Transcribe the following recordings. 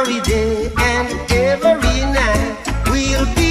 every day and every night. We'll be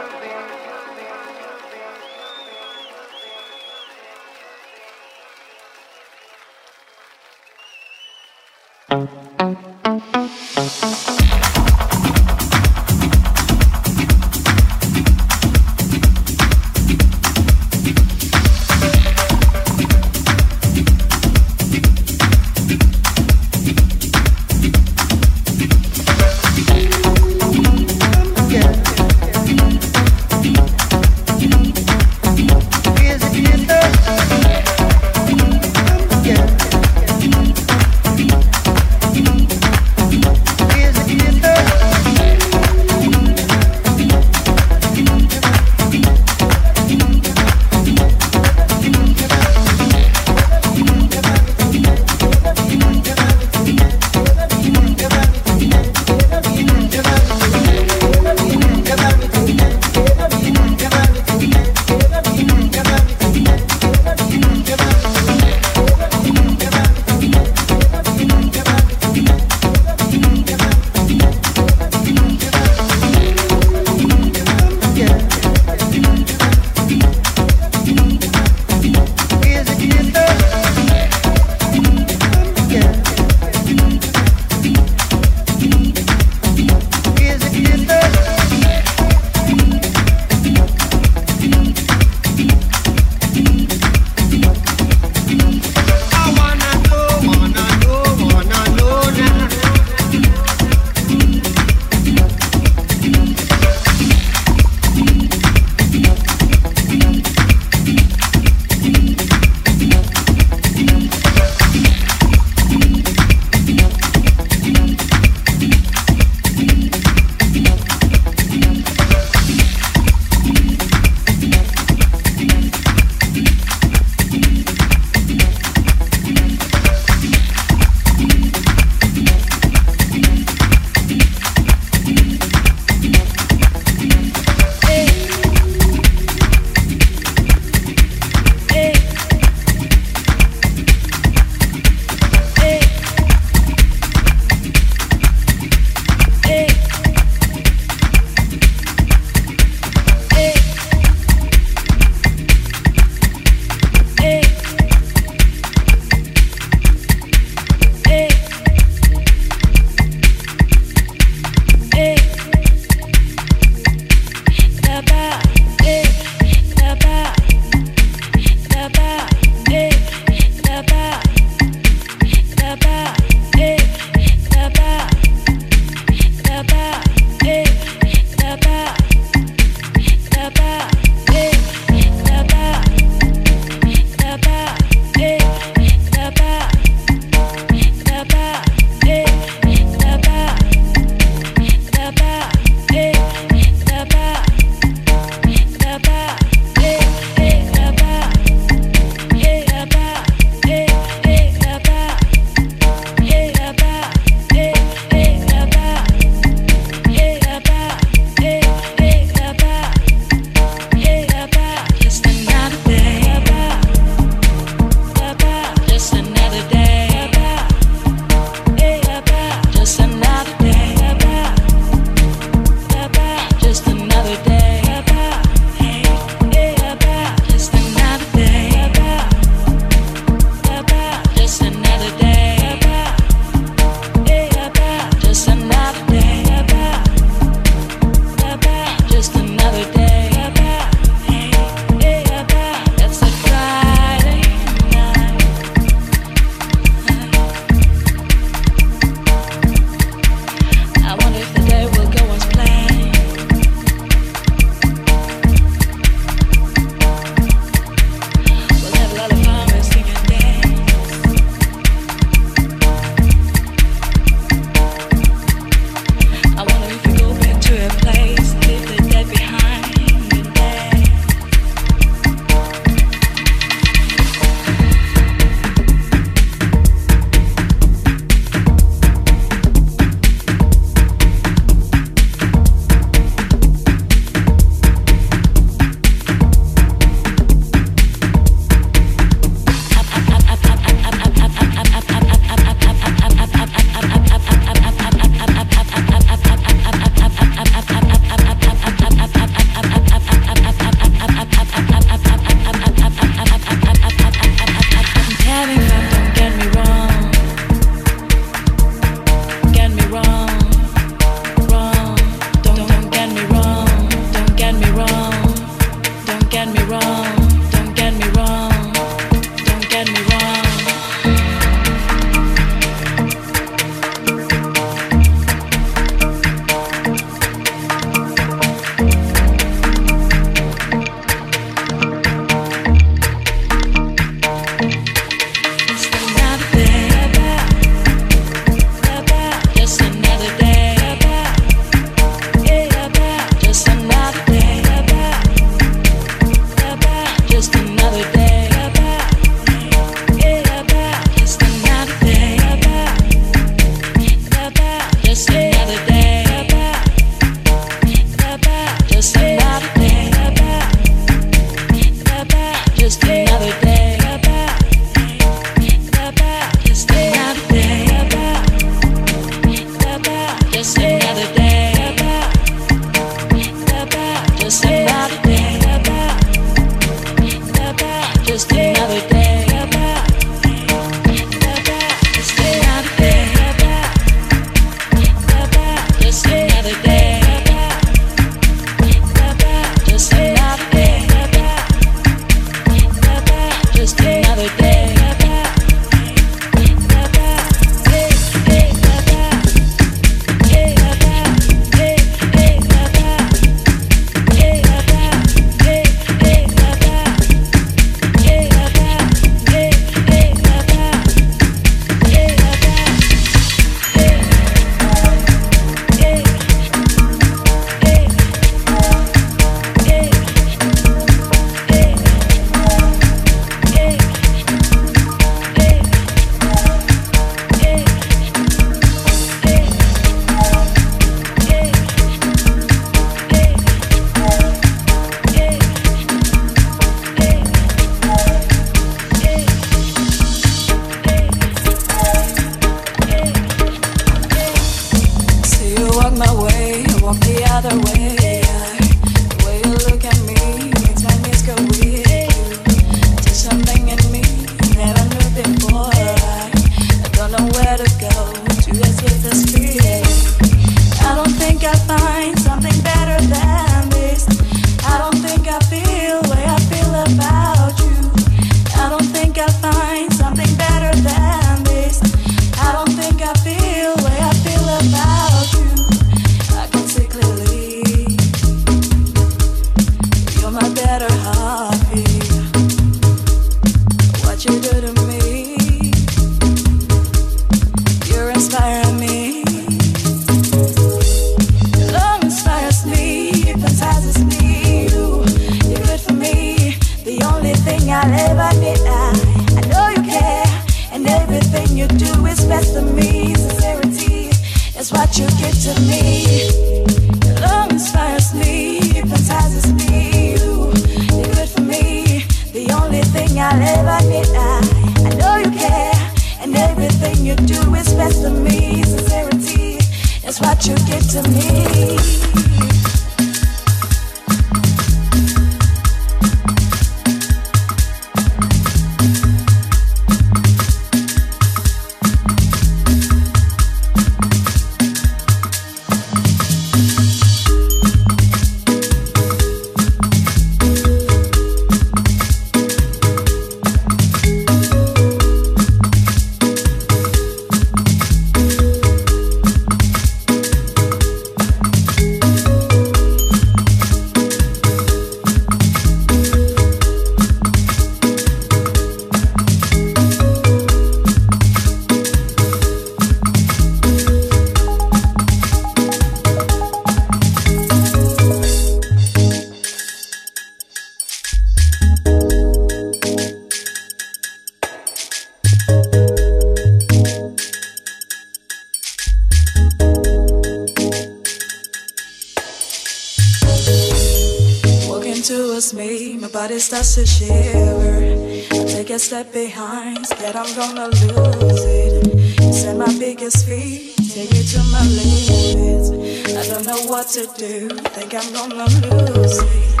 to do, think I'm gonna lose it.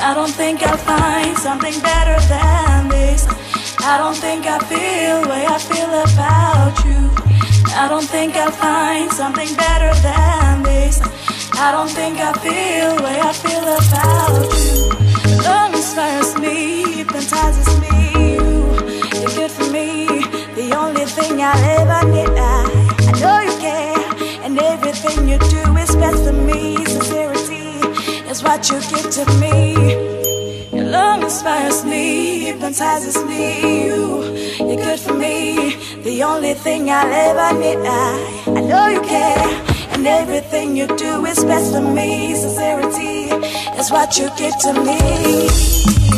I don't think I'll find something better than this. I don't think I feel the way I feel about you. I don't think I'll find something better than this. I don't think I feel the way I feel about you. Love inspires me, hypnotizes me. You, you're good for me. The only thing I ever need. I, I know you care, and everything you do what you give to me. Your love inspires me, hypnotizes me. You, you're good for me. The only thing I'll ever need. I, I know you care. And everything you do is best for me. Sincerity is what you give to me.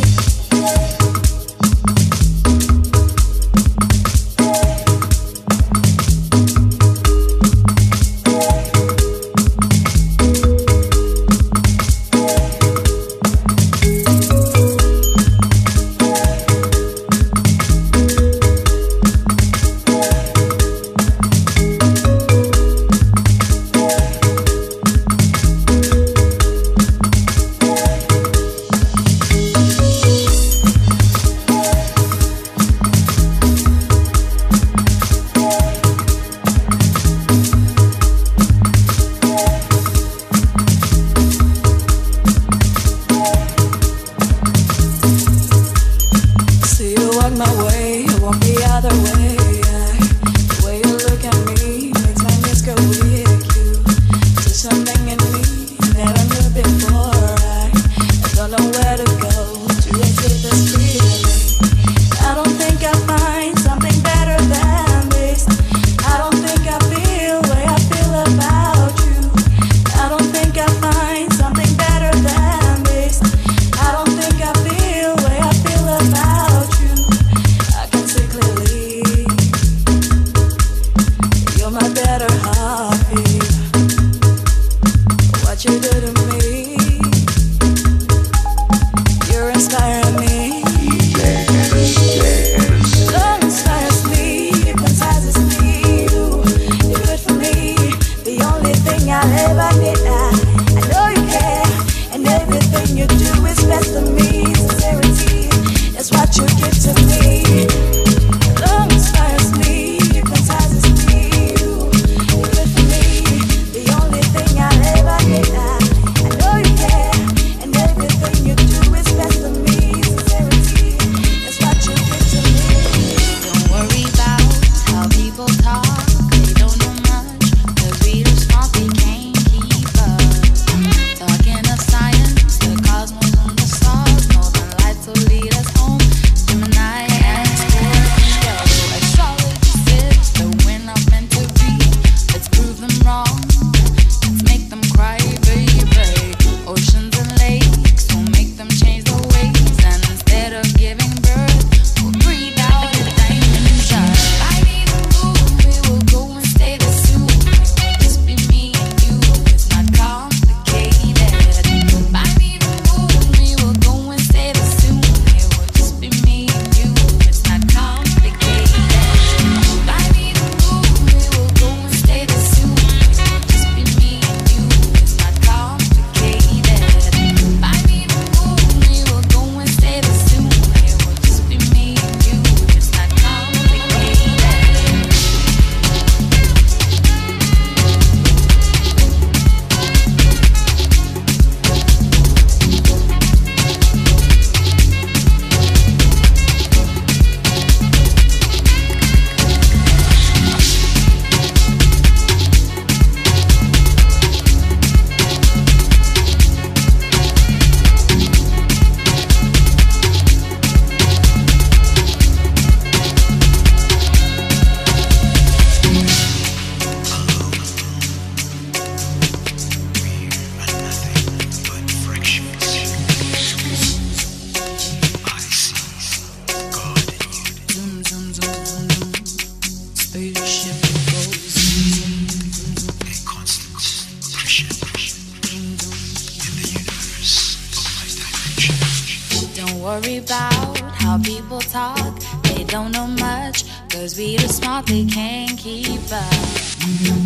Worry about how people talk. They don't know much, cause we too smart, they can't keep up.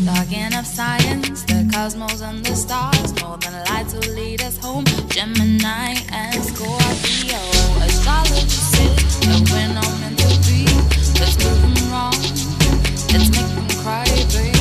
Talking of science, the cosmos and the stars, more northern lights will lead us home. Gemini and Scorpio, astrology says that we're not meant to be. Let's move wrong, let's make them cry, baby.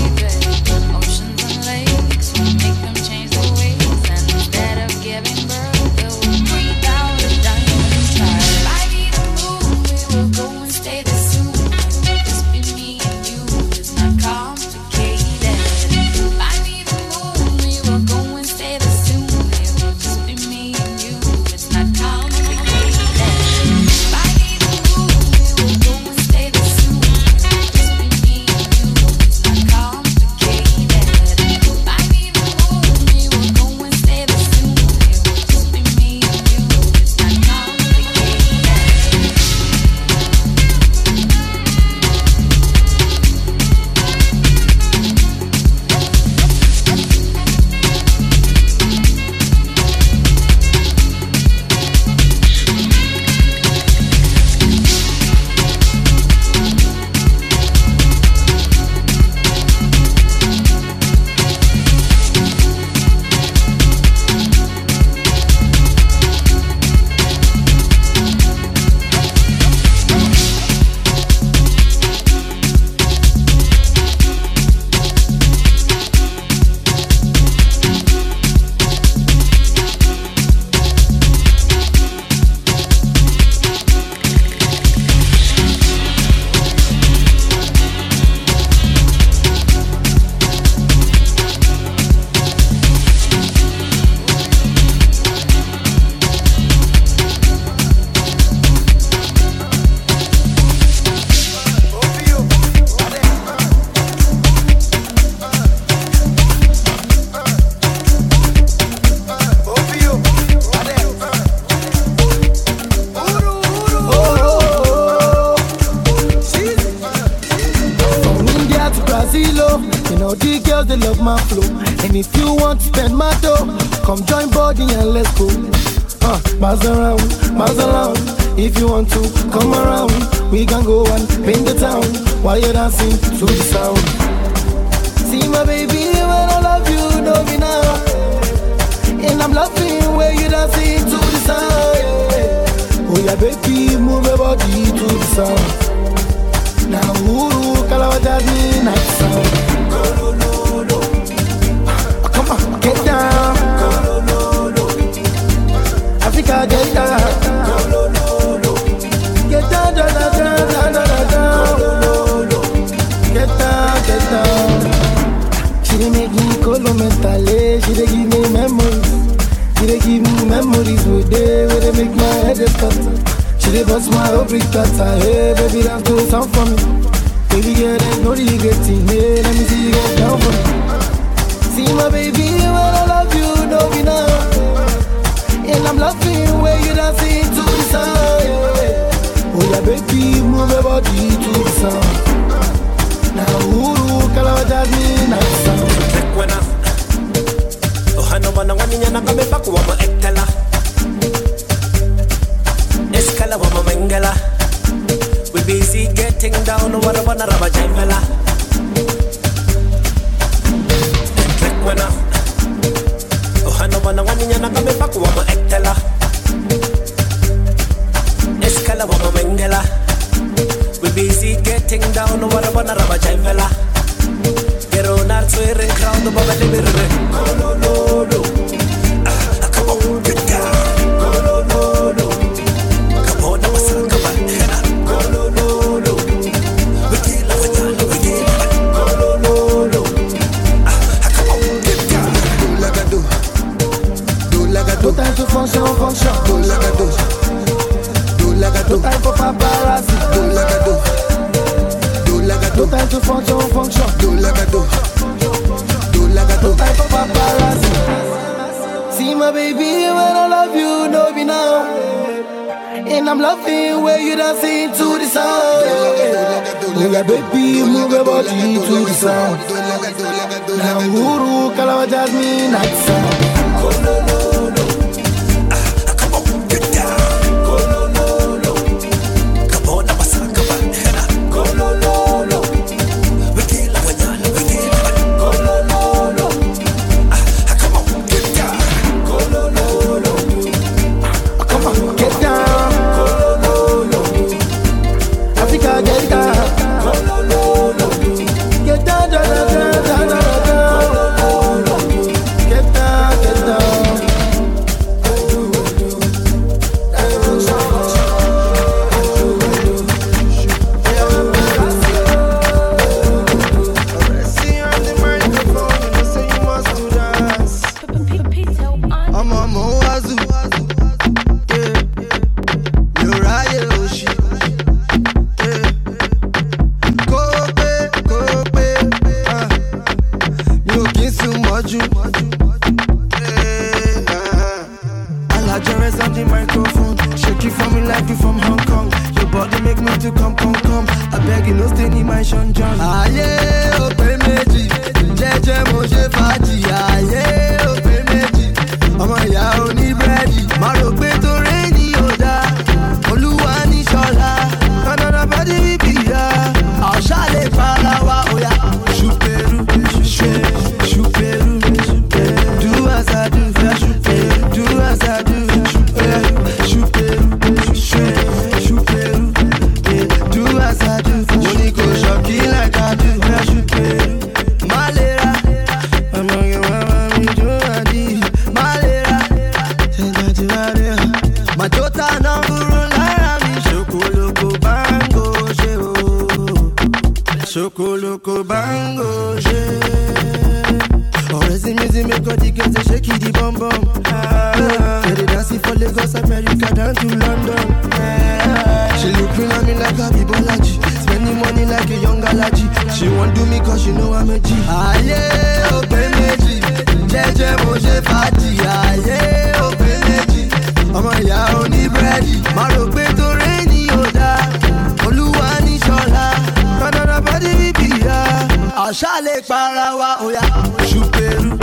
oya, chupé-nous.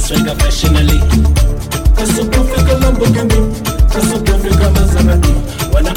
swinger passionately. Kasopofika Lamborghini, Kasopofika Maserati, wanna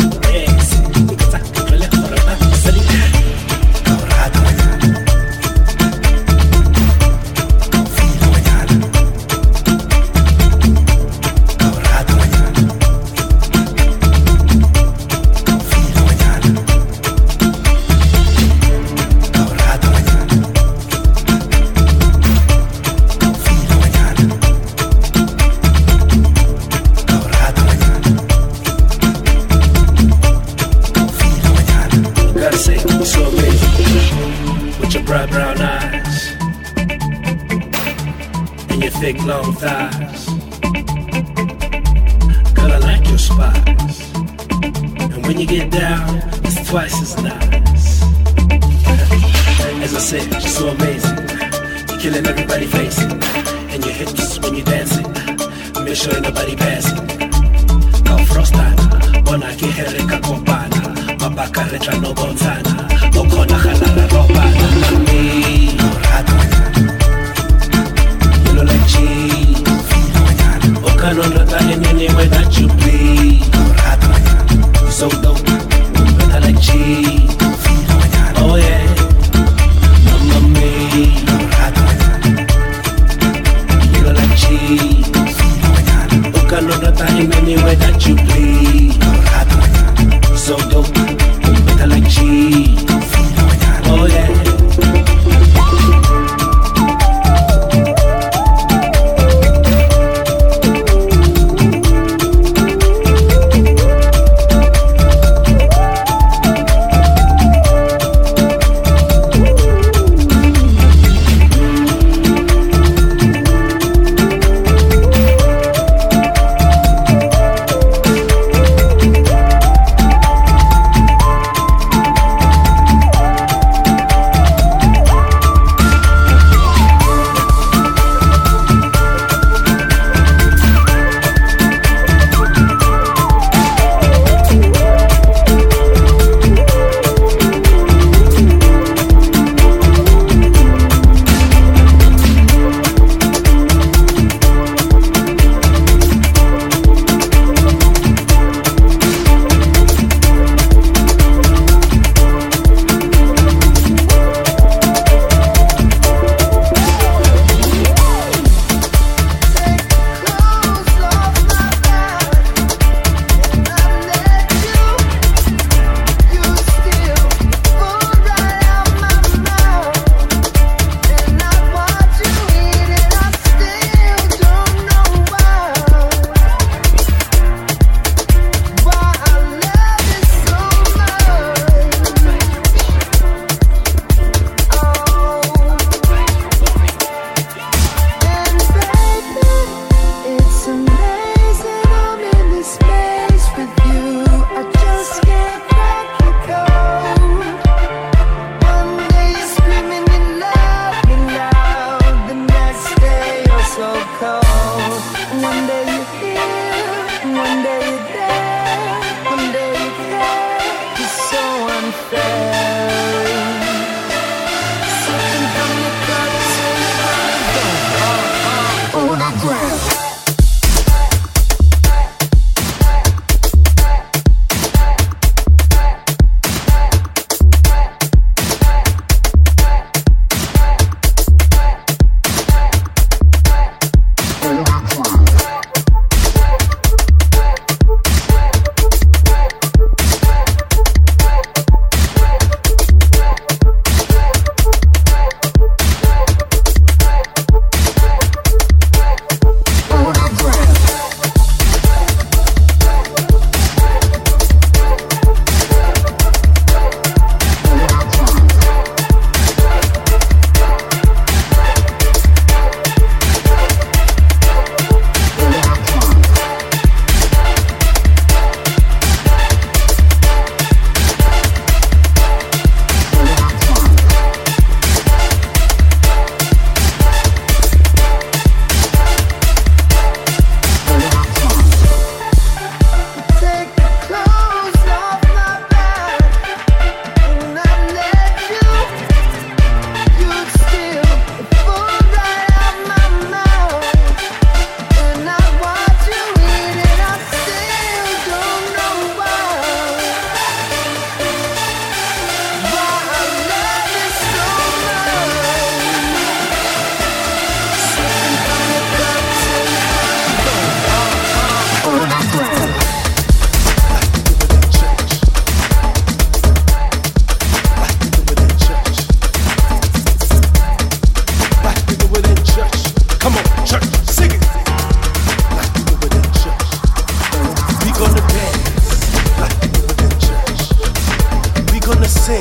sing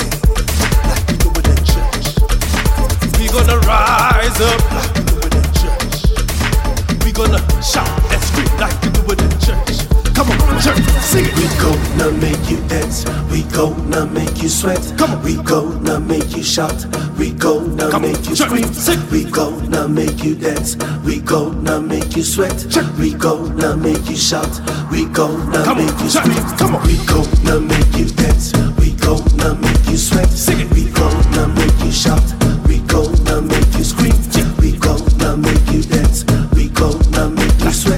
like we do church. We gonna rise up like we do it in church. We gonna shout and scream like we do it in church. Come on, church, sing it. We gonna make you dance. We gonna make you sweat. Come on. We gonna make you shout. We gonna Come on, make you church, scream. sing. We gonna make you dance. We gonna make you sweat. Church. We gonna make you shout. We gonna Come on, make you church, scream. come on. We gonna make you dance. Gonna make you sweat. We gonna make you shout. We gonna make you scream. We gonna make you dance. We gonna make you sweat.